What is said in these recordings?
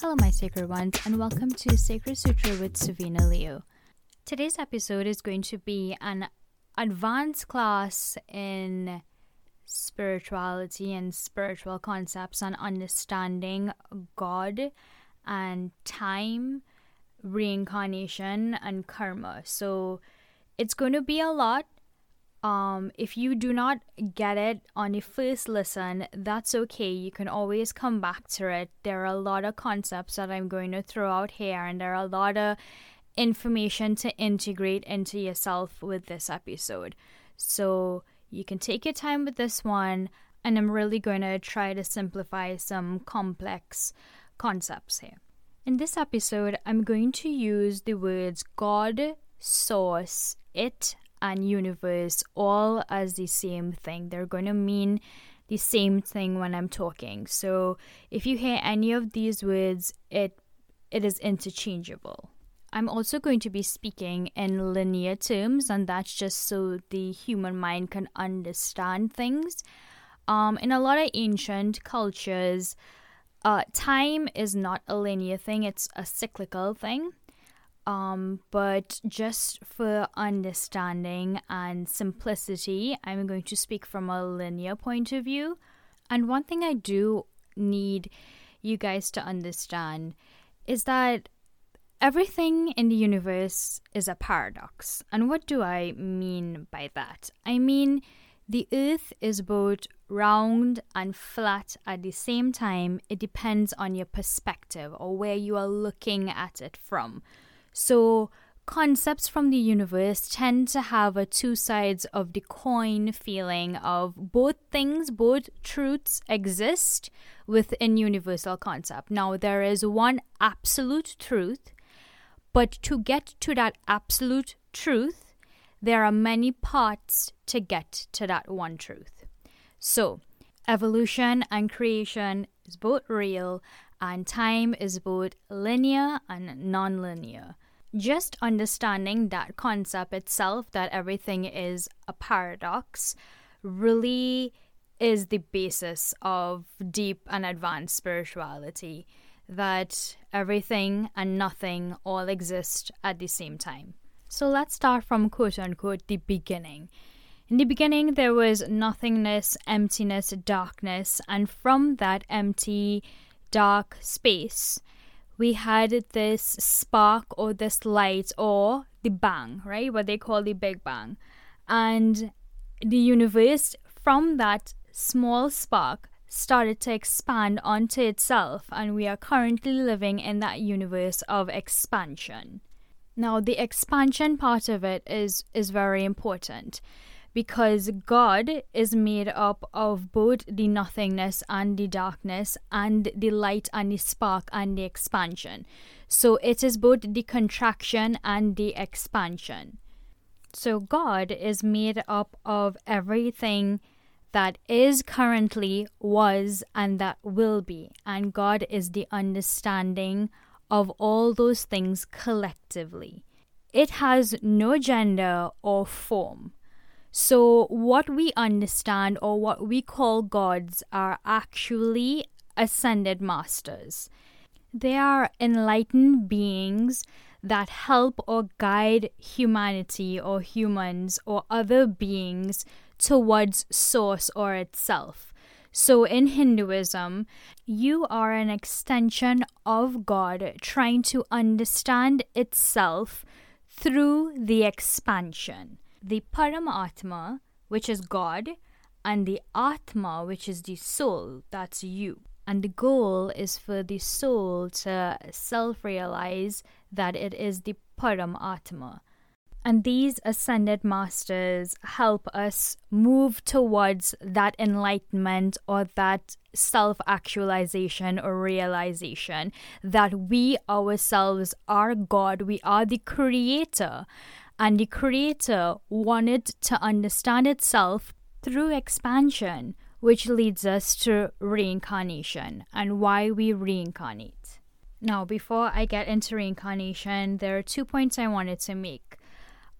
Hello, my sacred ones, and welcome to Sacred Sutra with Savina Leo. Today's episode is going to be an advanced class in spirituality and spiritual concepts on understanding God and time, reincarnation, and karma. So it's going to be a lot. Um, if you do not get it on the first listen, that's okay. You can always come back to it. There are a lot of concepts that I'm going to throw out here, and there are a lot of information to integrate into yourself with this episode. So you can take your time with this one, and I'm really going to try to simplify some complex concepts here. In this episode, I'm going to use the words God, Source, It, and universe all as the same thing. They're going to mean the same thing when I'm talking. So if you hear any of these words, it it is interchangeable. I'm also going to be speaking in linear terms, and that's just so the human mind can understand things. Um, in a lot of ancient cultures, uh, time is not a linear thing, it's a cyclical thing. Um, but just for understanding and simplicity, I'm going to speak from a linear point of view. And one thing I do need you guys to understand is that everything in the universe is a paradox. And what do I mean by that? I mean, the earth is both round and flat at the same time. It depends on your perspective or where you are looking at it from. So, concepts from the universe tend to have a two sides of the coin feeling of both things, both truths exist within universal concept. Now, there is one absolute truth, but to get to that absolute truth, there are many parts to get to that one truth. So, evolution and creation is both real, and time is both linear and non linear just understanding that concept itself, that everything is a paradox, really is the basis of deep and advanced spirituality. That everything and nothing all exist at the same time. So let's start from quote unquote the beginning. In the beginning, there was nothingness, emptiness, darkness, and from that empty, dark space, we had this spark or this light or the bang, right? What they call the Big Bang. And the universe, from that small spark, started to expand onto itself, and we are currently living in that universe of expansion. Now, the expansion part of it is, is very important because God is made up of both the nothingness and the darkness, and the light and the spark and the expansion. So it is both the contraction and the expansion. So God is made up of everything that is currently, was, and that will be. And God is the understanding of all those things collectively. It has no gender or form. So, what we understand or what we call gods are actually ascended masters. They are enlightened beings that help or guide humanity or humans or other beings towards source or itself. So in Hinduism, you are an extension of God trying to understand itself through the expansion the Paramatma, which is God, and the Atma, which is the soul, that's you. And the goal is for the soul to self realize that it is the Paramatma. And these ascended masters help us move towards that enlightenment or that self actualization or realization that we ourselves are God, we are the creator, and the creator wanted to understand itself through expansion, which leads us to reincarnation and why we reincarnate. Now, before I get into reincarnation, there are two points I wanted to make.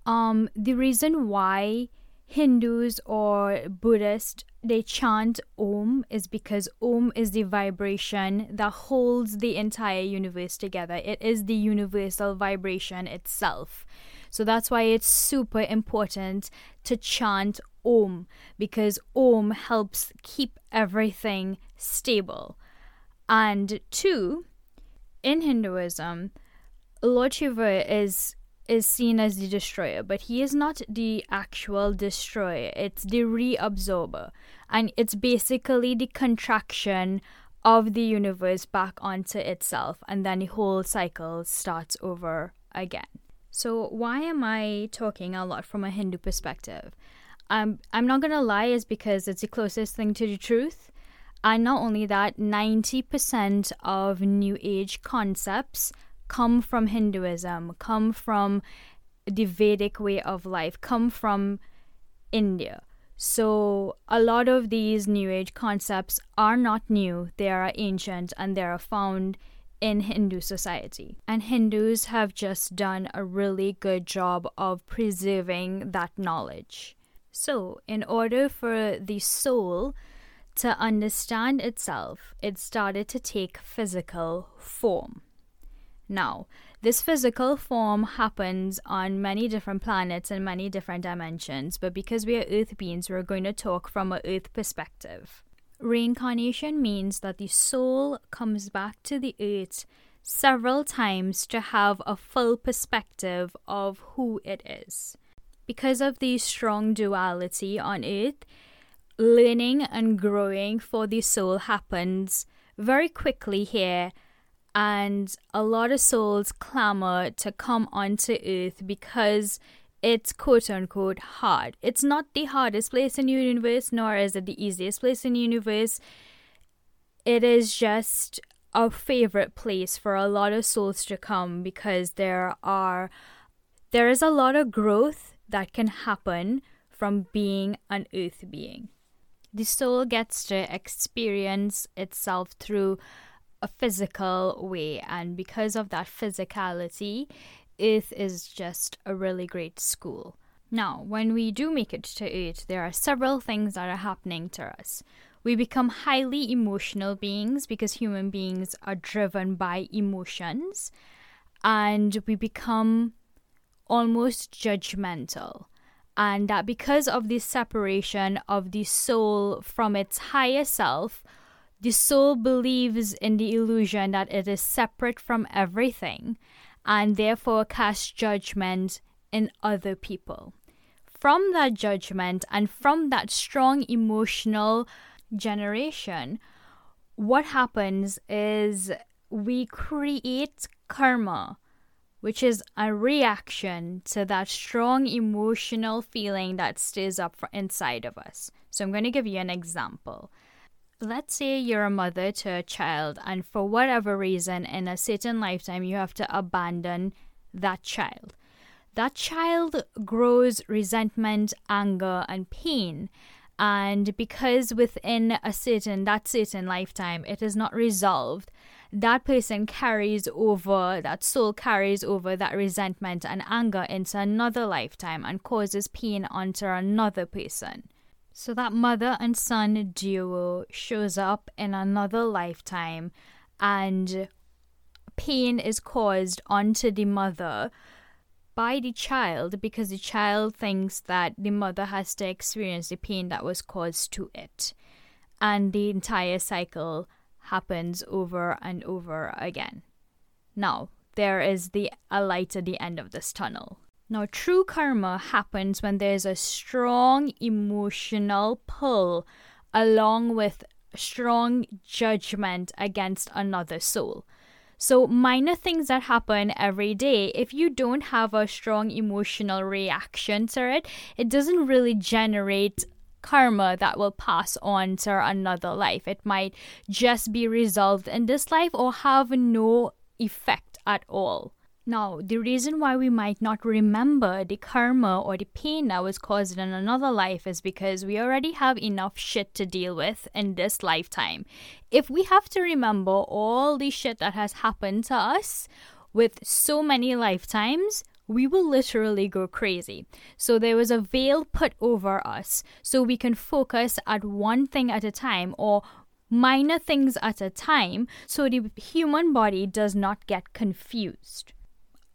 Um, the reason why Hindus or Buddhists they chant Om is because Om is the vibration that holds the entire universe together. It is the universal vibration itself. So that's why it's super important to chant Om because Om helps keep everything stable. And two, in Hinduism, Lord Shiva is is seen as the destroyer, but he is not the actual destroyer. It's the reabsorber. And it's basically the contraction of the universe back onto itself. And then the whole cycle starts over again. So, why am I talking a lot from a Hindu perspective? Um, I'm not going to lie, is because it's the closest thing to the truth. And not only that, 90% of New Age concepts come from Hinduism, come from the Vedic way of life, come from India. So, a lot of these New Age concepts are not new, they are ancient and they are found in Hindu society. And Hindus have just done a really good job of preserving that knowledge. So, in order for the soul to understand itself, it started to take physical form. Now, this physical form happens on many different planets and many different dimensions, but because we are Earth beings, we're going to talk from an Earth perspective. Reincarnation means that the soul comes back to the Earth several times to have a full perspective of who it is. Because of the strong duality on Earth, learning and growing for the soul happens very quickly here and a lot of souls clamor to come onto earth because it's quote unquote hard. It's not the hardest place in the universe, nor is it the easiest place in the universe. It is just a favorite place for a lot of souls to come because there are there is a lot of growth that can happen from being an earth being. The soul gets to experience itself through a physical way, and because of that physicality, Earth is just a really great school. Now, when we do make it to Earth, there are several things that are happening to us. We become highly emotional beings because human beings are driven by emotions, and we become almost judgmental. And that because of this separation of the soul from its higher self, the soul believes in the illusion that it is separate from everything and therefore casts judgment in other people. From that judgment and from that strong emotional generation, what happens is we create karma, which is a reaction to that strong emotional feeling that stirs up inside of us. So I'm going to give you an example let's say you're a mother to a child, and for whatever reason, in a certain lifetime, you have to abandon that child. That child grows resentment, anger, and pain. And because within a certain that certain lifetime it is not resolved, that person carries over, that soul carries over that resentment and anger into another lifetime and causes pain onto another person. So that mother and son duo shows up in another lifetime and pain is caused onto the mother by the child because the child thinks that the mother has to experience the pain that was caused to it. And the entire cycle happens over and over again. Now, there is the a light at the end of this tunnel. Now, true karma happens when there's a strong emotional pull along with strong judgment against another soul. So, minor things that happen every day, if you don't have a strong emotional reaction to it, it doesn't really generate karma that will pass on to another life. It might just be resolved in this life or have no effect at all. Now, the reason why we might not remember the karma or the pain that was caused in another life is because we already have enough shit to deal with in this lifetime. If we have to remember all the shit that has happened to us with so many lifetimes, we will literally go crazy. So there was a veil put over us so we can focus at one thing at a time or minor things at a time so the human body does not get confused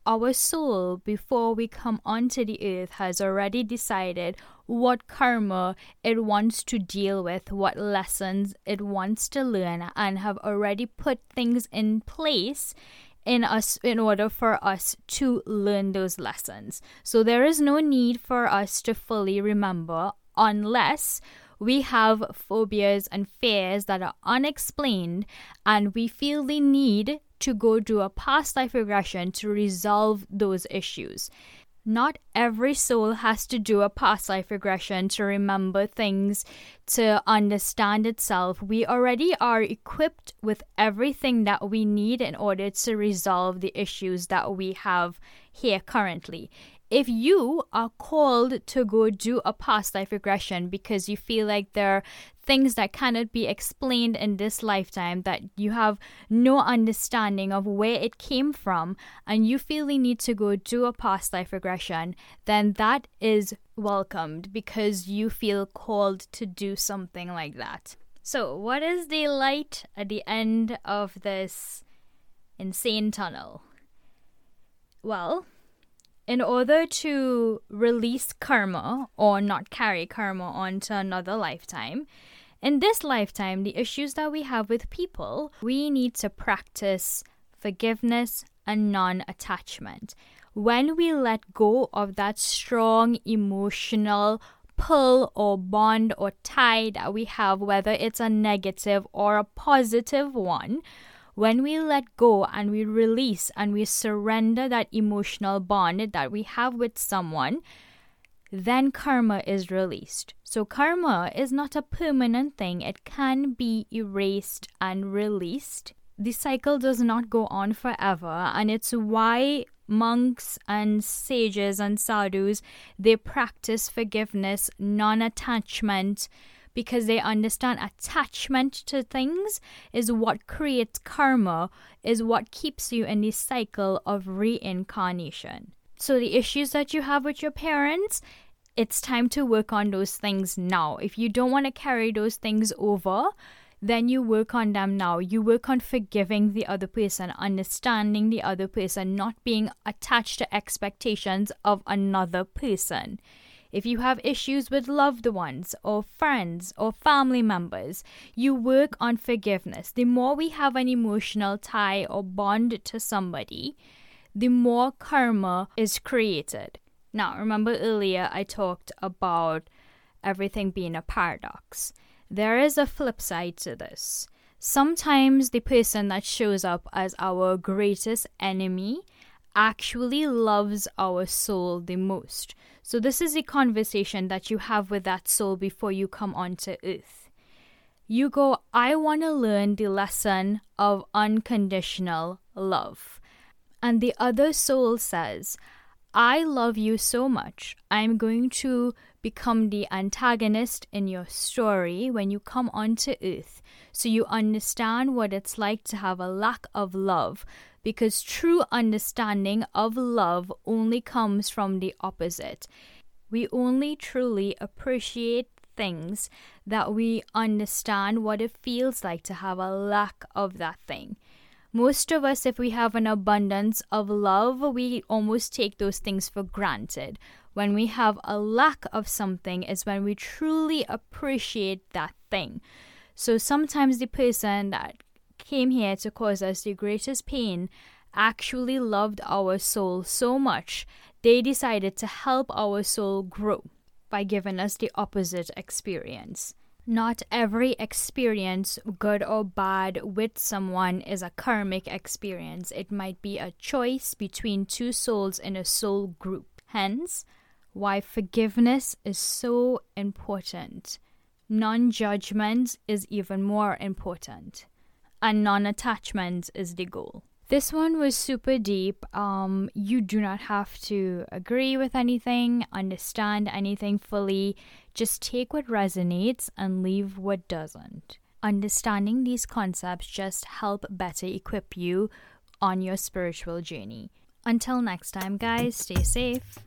our soul, before we come onto the earth, has already decided what karma it wants to deal with, what lessons it wants to learn, and have already put things in place in us in order for us to learn those lessons. So there is no need for us to fully remember unless we have phobias and fears that are unexplained and we feel the need to go do a past life regression to resolve those issues. Not every soul has to do a past life regression to remember things, to understand itself. We already are equipped with everything that we need in order to resolve the issues that we have here currently if you are called to go do a past life regression because you feel like there are things that cannot be explained in this lifetime, that you have no understanding of where it came from, and you feel the need to go do a past life regression, then that is welcomed because you feel called to do something like that. So, what is the light at the end of this insane tunnel? Well, in order to release karma or not carry karma onto another lifetime, in this lifetime, the issues that we have with people, we need to practice forgiveness and non attachment. When we let go of that strong emotional pull or bond or tie that we have, whether it's a negative or a positive one, when we let go and we release and we surrender that emotional bond that we have with someone, then karma is released. So, karma is not a permanent thing, it can be erased and released. The cycle does not go on forever, and it's why monks and sages and sadhus they practice forgiveness, non attachment, because they understand attachment to things is what creates karma, is what keeps you in the cycle of reincarnation. So, the issues that you have with your parents, it's time to work on those things now. If you don't want to carry those things over, then you work on them now. You work on forgiving the other person, understanding the other person, not being attached to expectations of another person. If you have issues with loved ones or friends or family members, you work on forgiveness. The more we have an emotional tie or bond to somebody, the more karma is created. Now, remember earlier I talked about everything being a paradox. There is a flip side to this. Sometimes the person that shows up as our greatest enemy actually loves our soul the most. So, this is a conversation that you have with that soul before you come onto earth. You go, I want to learn the lesson of unconditional love. And the other soul says, I love you so much. I'm going to become the antagonist in your story when you come onto earth so you understand what it's like to have a lack of love because true understanding of love only comes from the opposite. We only truly appreciate things that we understand what it feels like to have a lack of that thing. Most of us, if we have an abundance of love, we almost take those things for granted. When we have a lack of something, is when we truly appreciate that thing. So sometimes the person that came here to cause us the greatest pain actually loved our soul so much, they decided to help our soul grow by giving us the opposite experience. Not every experience, good or bad, with someone is a karmic experience. It might be a choice between two souls in a soul group. Hence, why forgiveness is so important. Non judgment is even more important and non attachment is the goal. This one was super deep. Um, you do not have to agree with anything, understand anything fully. Just take what resonates and leave what doesn't. Understanding these concepts just help better equip you on your spiritual journey. Until next time, guys, stay safe.